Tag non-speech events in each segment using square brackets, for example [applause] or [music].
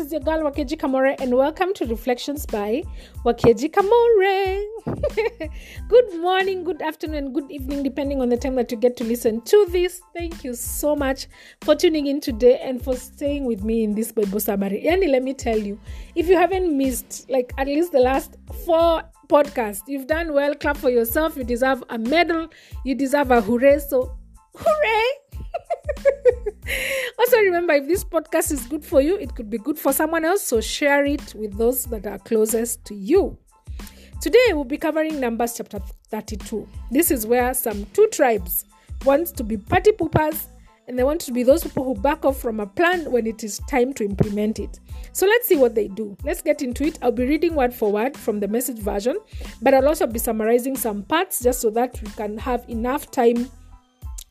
this is your girl Wakeji Kamore, and welcome to Reflections by Wakeji Kamore. [laughs] good morning, good afternoon, good evening, depending on the time that you get to listen to this. Thank you so much for tuning in today and for staying with me in this Bible summary. And let me tell you, if you haven't missed like at least the last four podcasts, you've done well. Clap for yourself. You deserve a medal. You deserve a hooray. So, hooray! [laughs] also remember if this podcast is good for you it could be good for someone else so share it with those that are closest to you. Today we'll be covering numbers chapter 32 this is where some two tribes want to be party poopers and they want to be those people who back off from a plan when it is time to implement it. So let's see what they do. Let's get into it. I'll be reading word for word from the message version but i'll also be summarizing some parts just so that we can have enough time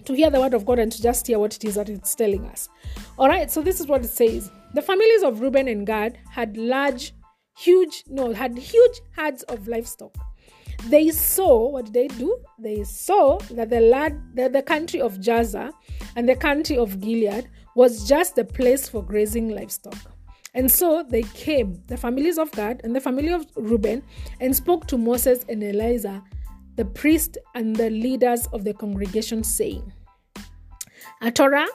to hear the word of God and to just hear what it is that it's telling us. All right, so this is what it says. The families of Reuben and Gad had large, huge, no, had huge herds of livestock. They saw, what did they do? They saw that the, lad, that the country of Jazer and the country of Gilead was just the place for grazing livestock. And so they came, the families of Gad and the family of Reuben, and spoke to Moses and Eleazar the priest and the leaders of the congregation saying, Ataroth,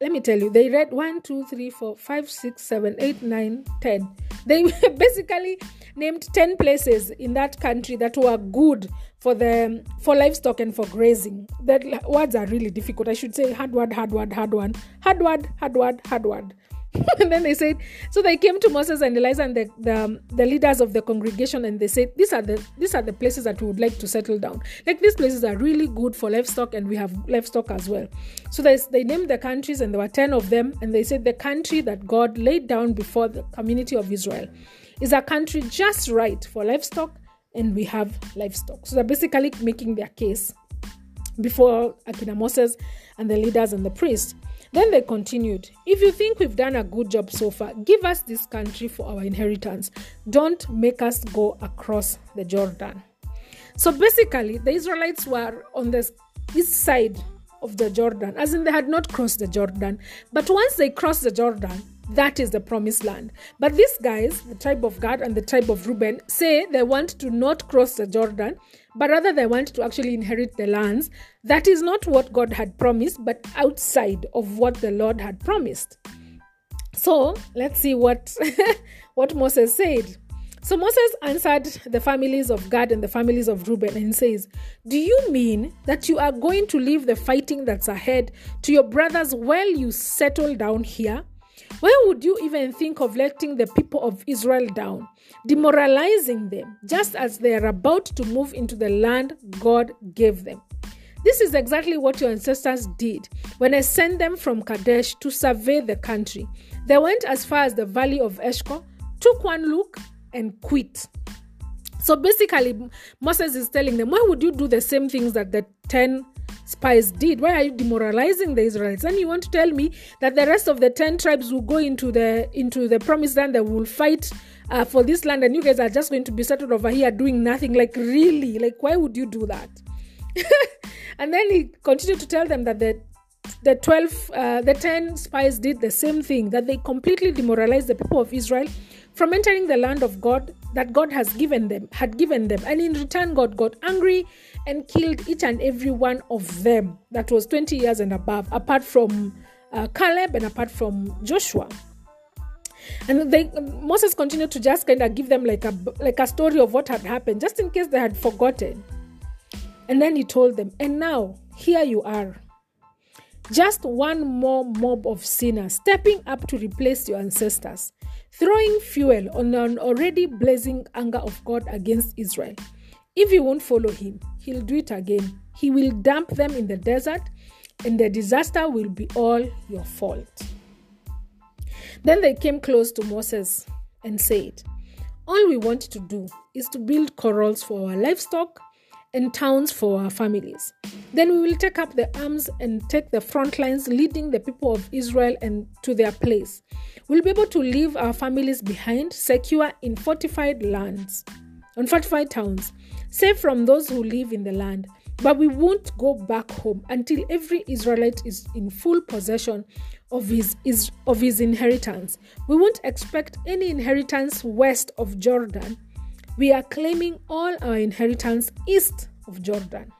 let me tell you, they read 1, 2, 3, 4, 5, 6, 7, 8, 9, 10. They [laughs] basically named 10 places in that country that were good for the for livestock and for grazing. That words are really difficult. I should say hard word, hard word, hard one, hard word, hard word, hard word. [laughs] and then they said, so they came to Moses and Eleazar and the, the, the leaders of the congregation, and they said, these are the these are the places that we would like to settle down. Like these places are really good for livestock, and we have livestock as well. So they they named the countries, and there were ten of them, and they said the country that God laid down before the community of Israel is a country just right for livestock, and we have livestock. So they're basically making their case before Akina Moses and the leaders and the priests. Then they continued, If you think we've done a good job so far, give us this country for our inheritance. Don't make us go across the Jordan. So basically, the Israelites were on the east side of the Jordan, as in they had not crossed the Jordan. But once they crossed the Jordan, that is the promised land. But these guys, the tribe of Gad and the tribe of Reuben, say they want to not cross the Jordan, but rather they want to actually inherit the lands. That is not what God had promised, but outside of what the Lord had promised. So let's see what [laughs] what Moses said. So Moses answered the families of Gad and the families of Reuben and says, Do you mean that you are going to leave the fighting that's ahead to your brothers while you settle down here? Why would you even think of letting the people of Israel down, demoralizing them just as they are about to move into the land God gave them? This is exactly what your ancestors did when I sent them from Kadesh to survey the country. They went as far as the valley of Eshcol, took one look, and quit. So basically, Moses is telling them, why would you do the same things that the 10 spies did? Why are you demoralizing the Israelites? And you want to tell me that the rest of the 10 tribes will go into the into the promised land they will fight uh, for this land and you guys are just going to be settled over here doing nothing? Like, really? Like, why would you do that? [laughs] and then he continued to tell them that the the 12 uh, the 10 spies did the same thing that they completely demoralized the people of israel from entering the land of god that god has given them had given them. And in return god got angry and killed each and every one of them. That was 20 years and above apart from uh, caleb and apart from joshua. And they moses continued to just kind of give them like a like a story of what had happened just in case they had forgotten. And then he told them and now here you are. Just one more mob of sinners stepping up to replace your ancestors, throwing fuel on an already blazing anger of God against Israel. If you won't follow him, he'll do it again. He will dump them in the desert, and the disaster will be all your fault. Then they came close to Moses and said, All we want to do is to build corrals for our livestock and towns for our families. Then we will take up the arms and take the front lines, leading the people of Israel and to their place. We'll be able to leave our families behind, secure in fortified lands, on fortified towns, safe from those who live in the land. but we won't go back home until every Israelite is in full possession of his, his of his inheritance. We won't expect any inheritance west of Jordan. We are claiming all our inheritance east of Jordan.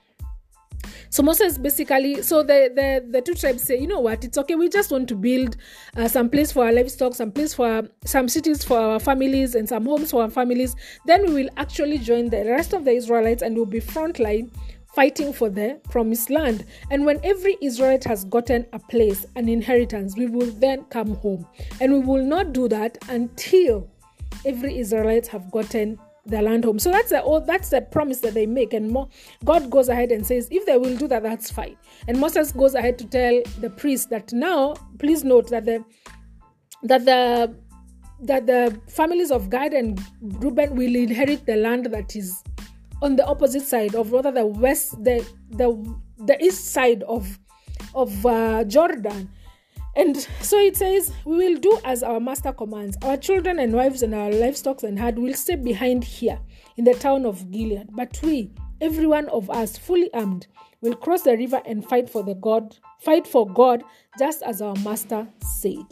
So Moses basically, so the, the, the two tribes say, you know what, it's okay. We just want to build uh, some place for our livestock, some place for our, some cities for our families, and some homes for our families. Then we will actually join the rest of the Israelites and we'll be frontline fighting for the promised land. And when every Israelite has gotten a place, an inheritance, we will then come home. And we will not do that until every Israelite have gotten the land home. So that's the oh, that's the promise that they make. And more, God goes ahead and says, if they will do that, that's fine. And Moses goes ahead to tell the priest that now, please note that the that the that the families of Gad and Reuben will inherit the land that is on the opposite side of rather the west the the the east side of of uh, Jordan and so it says, We will do as our master commands. Our children and wives and our livestock and herd will stay behind here in the town of Gilead. But we, every one of us, fully armed, will cross the river and fight for the God, fight for God, just as our master said.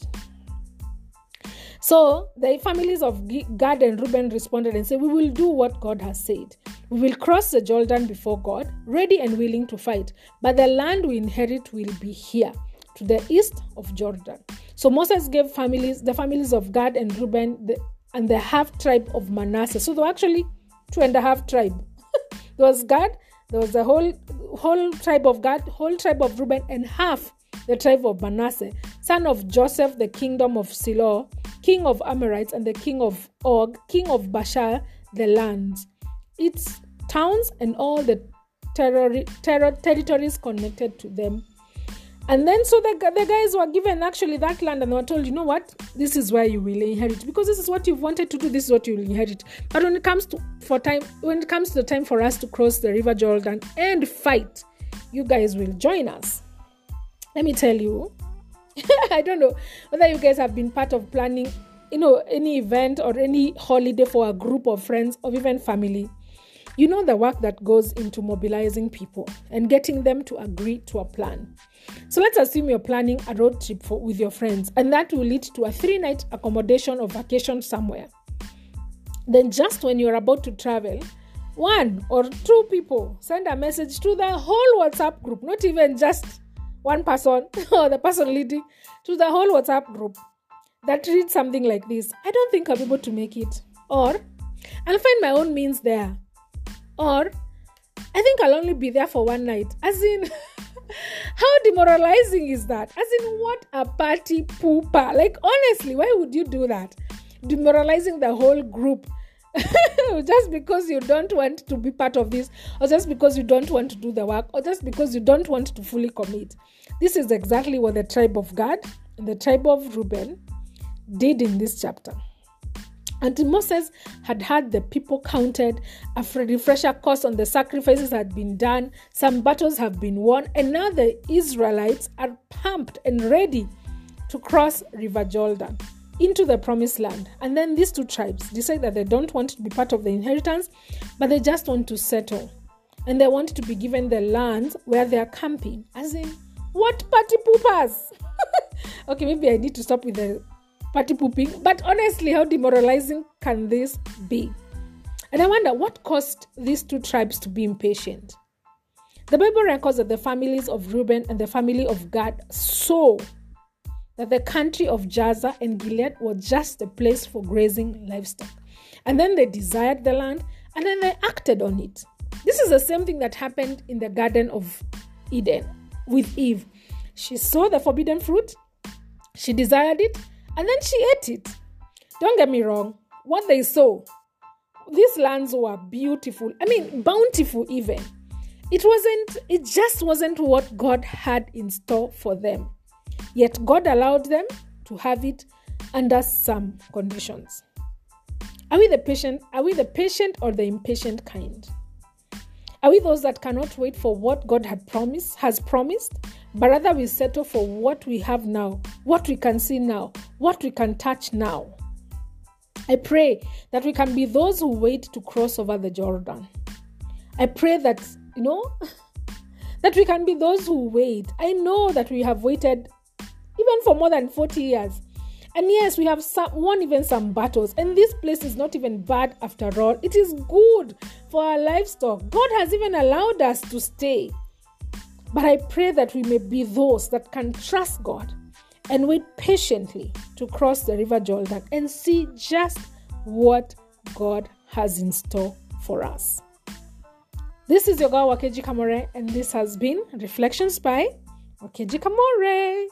So the families of Gad and Reuben responded and said, We will do what God has said. We will cross the Jordan before God, ready and willing to fight, but the land we inherit will be here to the east of Jordan. So Moses gave families, the families of Gad and Reuben, the, and the half tribe of Manasseh. So there were actually two and a half tribe. [laughs] there was Gad, there was the whole whole tribe of Gad, whole tribe of Reuben, and half the tribe of Manasseh, son of Joseph, the kingdom of Shiloh, king of Amorites, and the king of Og, king of Bashar, the lands, its towns, and all the terror, terror, territories connected to them and then so the, the guys were given actually that land and they were told, you know what, this is where you will inherit because this is what you've wanted to do, this is what you will inherit. But when it comes to for time when it comes to the time for us to cross the river Jordan and fight, you guys will join us. Let me tell you, [laughs] I don't know whether you guys have been part of planning, you know, any event or any holiday for a group of friends or even family. You know the work that goes into mobilizing people and getting them to agree to a plan. So let's assume you're planning a road trip for, with your friends, and that will lead to a three night accommodation or vacation somewhere. Then, just when you're about to travel, one or two people send a message to the whole WhatsApp group, not even just one person [laughs] or the person leading, to the whole WhatsApp group that reads something like this I don't think I'll be able to make it. Or I'll find my own means there. Or I think I'll only be there for one night. As in, [laughs] How demoralizing is that? As in, what a party pooper. Like, honestly, why would you do that? Demoralizing the whole group. [laughs] just because you don't want to be part of this, or just because you don't want to do the work, or just because you don't want to fully commit. This is exactly what the tribe of Gad and the tribe of Reuben did in this chapter. Until Moses had had the people counted, a refresher course on the sacrifices had been done, some battles have been won, and now the Israelites are pumped and ready to cross River Jordan into the promised land. And then these two tribes decide that they don't want to be part of the inheritance, but they just want to settle. And they want to be given the lands where they are camping. As in, what party poopers? [laughs] okay, maybe I need to stop with the party pooping. But honestly, how demoralizing can this be? And I wonder what caused these two tribes to be impatient. The Bible records that the families of Reuben and the family of Gad saw that the country of Jazer and Gilead was just a place for grazing livestock. And then they desired the land and then they acted on it. This is the same thing that happened in the Garden of Eden with Eve. She saw the forbidden fruit, she desired it, and then she ate it. Don't get me wrong, what they saw, these lands were beautiful. I mean, bountiful even. It wasn't, it just wasn't what God had in store for them. Yet God allowed them to have it under some conditions. Are we the patient? Are we the patient or the impatient kind? Are we those that cannot wait for what God had promised, has promised, but rather we settle for what we have now, what we can see now, what we can touch now? I pray that we can be those who wait to cross over the Jordan. I pray that, you know, [laughs] that we can be those who wait. I know that we have waited even for more than 40 years. And yes, we have some, won even some battles. And this place is not even bad after all. It is good for our livestock. God has even allowed us to stay. But I pray that we may be those that can trust God and wait patiently to cross the river Jordan and see just what God has in store for us. This is your girl Wakeji Kamore, and this has been Reflections by Wakeji Kamore.